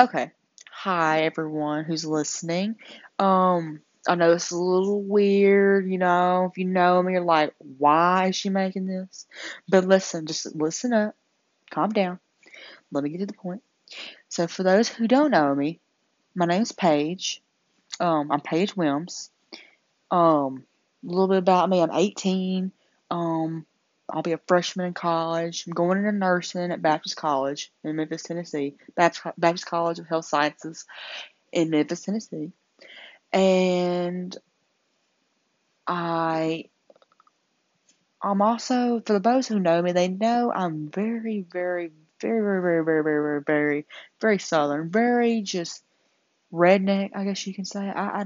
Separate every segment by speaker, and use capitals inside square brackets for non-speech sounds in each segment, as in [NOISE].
Speaker 1: Okay. Hi everyone who's listening. Um, I know it's a little weird, you know, if you know me, you're like, why is she making this? But listen, just listen up, calm down. Let me get to the point. So for those who don't know me, my name's Paige. Um, I'm Paige Williams. Um, a little bit about me. I'm 18. Um, I'll be a freshman in college. I'm going into nursing at Baptist College in Memphis, Tennessee. Baptist Baptist College of Health Sciences in Memphis, Tennessee. And I I'm also for those who know me, they know I'm very, very, very, very, very, very, very, very, very, very southern, very just redneck, I guess you can say. I, I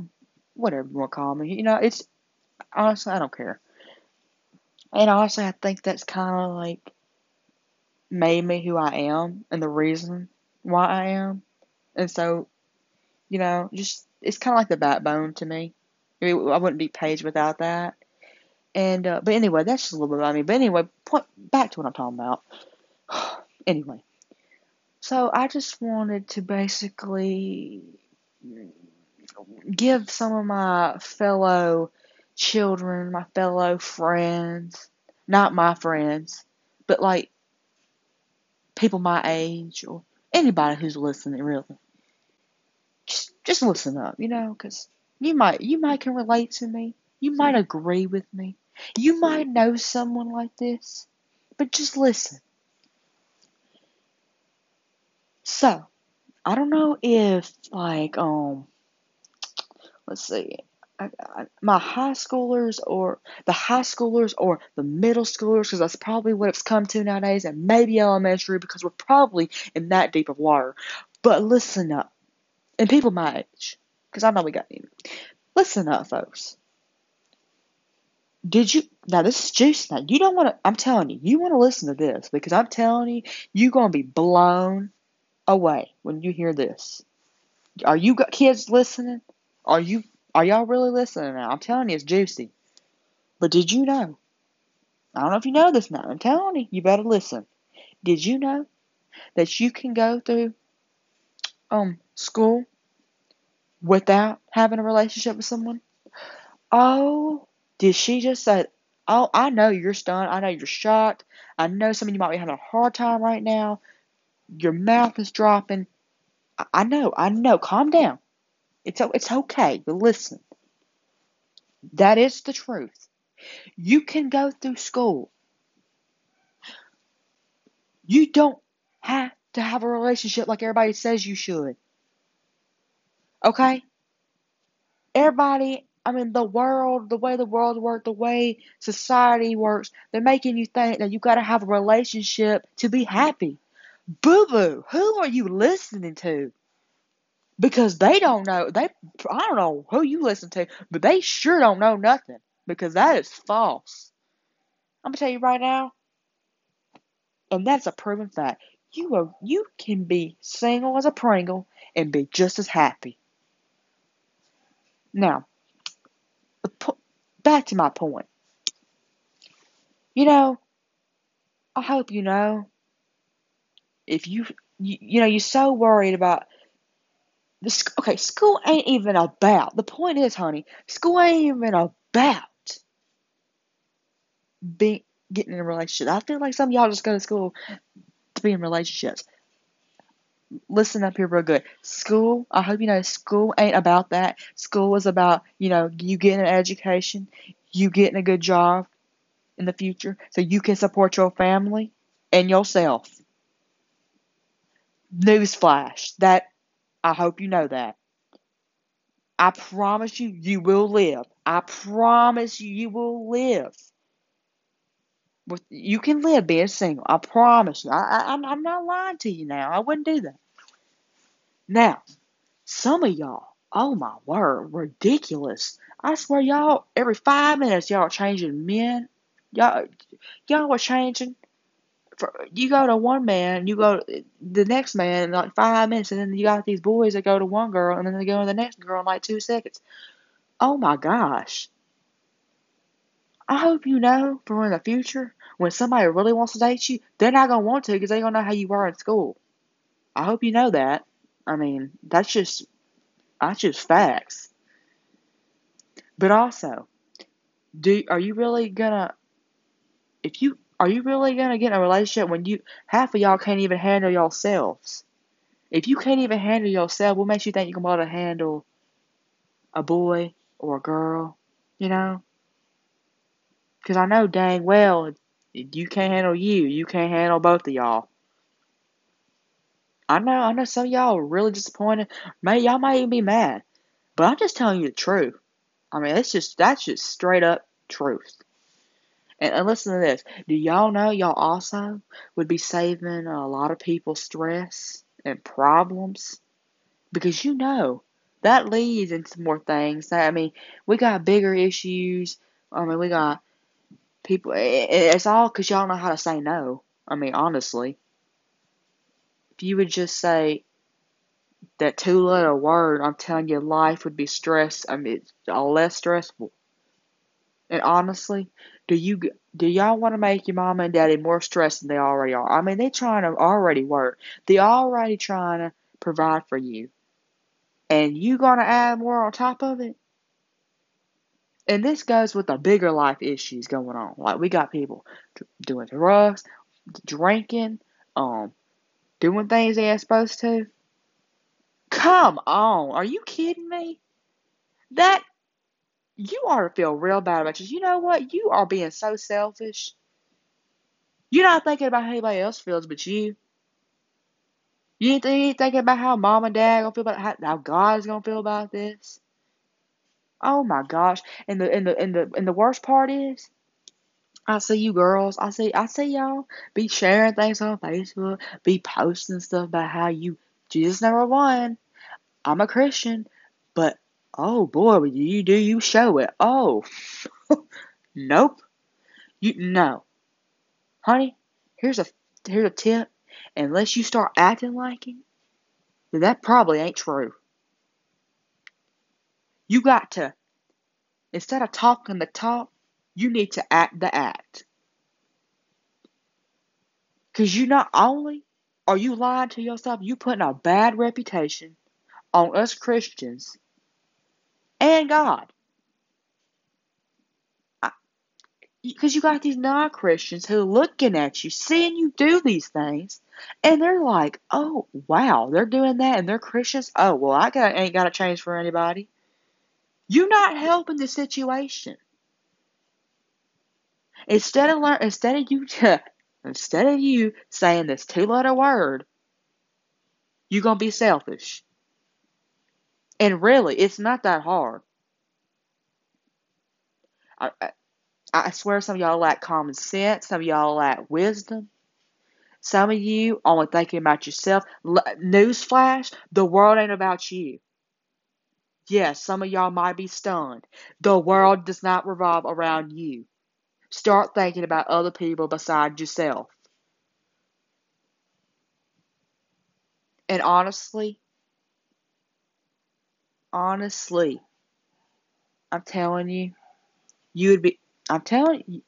Speaker 1: whatever you want to call me. You know, it's honestly I don't care. And honestly, I think that's kind of like made me who I am and the reason why I am. And so, you know, just it's kind of like the backbone to me. I, mean, I wouldn't be Paige without that. And uh, but anyway, that's just a little bit about me. But anyway, point back to what I'm talking about. [SIGHS] anyway, so I just wanted to basically give some of my fellow children, my fellow friends, not my friends, but like people my age or anybody who's listening really. Just, just listen up, you know, because you might you might can relate to me. You might agree with me. You might know someone like this, but just listen. So, I don't know if like um let's see I, my high schoolers or the high schoolers or the middle schoolers because that's probably what it's come to nowadays and maybe elementary because we're probably in that deep of water. But listen up and people my age because i know we got you listen up folks. Did you now this is juice now you don't want to i'm telling you you want to listen to this because i'm telling you you're to be blown away when you hear this. Are you got kids listening? Are you are y'all really listening now? I'm telling you, it's juicy. But did you know? I don't know if you know this now. I'm telling you, you better listen. Did you know that you can go through um school without having a relationship with someone? Oh, did she just say? Oh, I know you're stunned. I know you're shocked. I know some of you might be having a hard time right now. Your mouth is dropping. I, I know. I know. Calm down. It's it's okay. But listen. That is the truth. You can go through school. You don't have to have a relationship like everybody says you should. Okay? Everybody, I mean, the world, the way the world works, the way society works, they're making you think that you got to have a relationship to be happy. Boo boo, who are you listening to? Because they don't know. They, I don't know who you listen to, but they sure don't know nothing because that is false. I'm gonna tell you right now, and that's a proven fact. You are you can be single as a Pringle and be just as happy. Now, back to my point. You know, I hope you know if you you, you know you're so worried about the okay school ain't even about the point is honey school ain't even about being getting in a relationship. I feel like some y'all just go to school to be in relationships. Listen up here real good. School i hope you know school ain't about that. School is about you know you getting an education you getting a good job in the future so you can support your family and yourself. Newsflash that I hope you know that. I promise you, you will live. I promise you, you will live. With, you can live being single. I promise you. I, I, I'm, not lying to you now. I wouldn't do that. Now, some of y'all, oh my word, ridiculous. I swear, y'all, every five minutes, y'all changing men. Y'all, y'all are changing for, you go to one man, you go to the next man in like five minutes, and then you got these boys that go to one girl, and then they go to the next girl in like two seconds. Oh my gosh. I hope you know for in the future, when somebody really wants to date you, they're not going to want to because they don't know how you were in school. I hope you know that. I mean, that's just that's just facts. But also, do are you really gonna if you are you really gonna get in a relationship when you half of y'all can't even handle yourselves? If you can't even handle yourself, what makes you think you can be able to handle a boy or a girl? You know? Because I know dang well you can't handle you. You can't handle both of y'all. I know, I know some of y'all are really disappointed. May y'all might even be mad. But I'm just telling you the truth. I mean, it's just that's just straight up truth. And, and listen to this. Do y'all know y'all also would be saving a lot of people stress and problems? Because you know that leads into more things. I mean, we got bigger issues. I mean, we got people. It's all because y'all know how to say no. I mean, honestly, if you would just say that two letter word, I'm telling you, life would be stress. I mean, it's all less stressful. And honestly, do you do y'all want to make your mama and daddy more stressed than they already are? I mean, they're trying to already work. They're already trying to provide for you, and you gonna add more on top of it. And this goes with the bigger life issues going on. Like we got people doing drugs, drinking, um, doing things they ain't supposed to. Come on, are you kidding me? That you ought to feel real bad about you. You know what? You are being so selfish. You're not thinking about how anybody else feels but you. You ain't, thinking about how mom and dad gonna feel about how, how God's gonna feel about this. Oh my gosh! And the and the and the and the worst part is, I see you girls. I see I see y'all be sharing things on Facebook, be posting stuff about how you Jesus number one. I'm a Christian, but oh boy, you do you show it. Oh, [LAUGHS] nope. You no, honey. Here's a here's a tip. Unless you start acting like him, then that probably ain't true. You got to instead of talking the talk, you need to act the act. Cause you not only are you lying to yourself, you putting a bad reputation on us Christians and God. Because you got these non Christians who are looking at you, seeing you do these things, and they're like, oh, wow, they're doing that and they're Christians? Oh, well, I got, ain't got to change for anybody. You're not helping the situation. Instead of learn, instead of you, instead of you saying this two-letter word, you're gonna be selfish. And really, it's not that hard. I, I, I swear some of y'all lack common sense. Some of y'all lack wisdom. Some of you only thinking about yourself. Newsflash: the world ain't about you. Yes, some of y'all might be stunned. The world does not revolve around you. Start thinking about other people besides yourself. And honestly, honestly, I'm telling you, you would be. I'm telling you,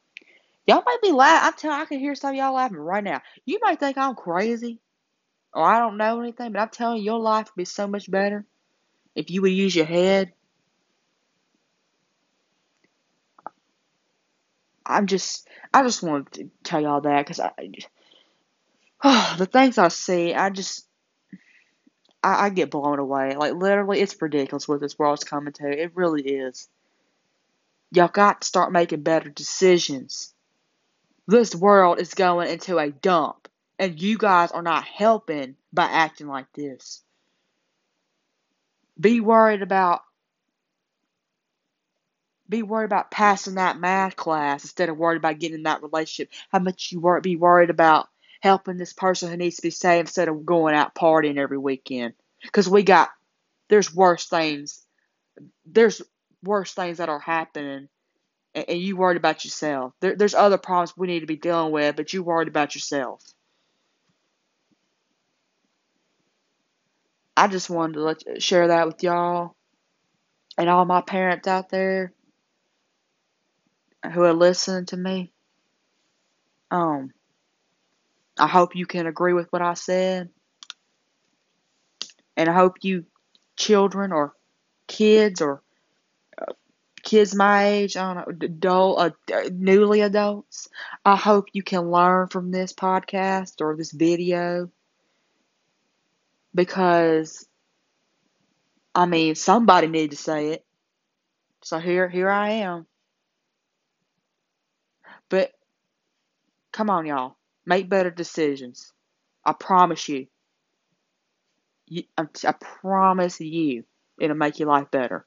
Speaker 1: y'all might be laughing. I'm telling. I can hear some of y'all laughing right now. You might think I'm crazy, or I don't know anything, but I'm telling you, your life would be so much better if you would use your head. I'm just, I just wanted to tell y'all that because I, oh, [SIGHS] the things I see, I just, I, I get blown away. Like literally, it's ridiculous what this world's coming to. It really is. Y'all got to start making better decisions. This world is going into a dump, and you guys are not helping by acting like this. Be worried about be worried about passing that math class instead of worried about getting in that relationship. How much you worry, be worried about helping this person who needs to be saved instead of going out partying every weekend. Because we got there's worse things. There's worse things that are happening and, and you worried about yourself. There, there's other problems we need to be dealing with, but you worried about yourself. I just wanted to let, share that with y'all and all my parents out there who are listening to me. Um, I hope you can agree with what I said. And I hope you children or kids or uh, kids my age, I don't know, adult, uh, newly adults, I hope you can learn from this podcast or this video because I mean somebody needed to say it. So here here I am. But come on y'all, make better decisions. I promise you. you I, I promise you it'll make your life better.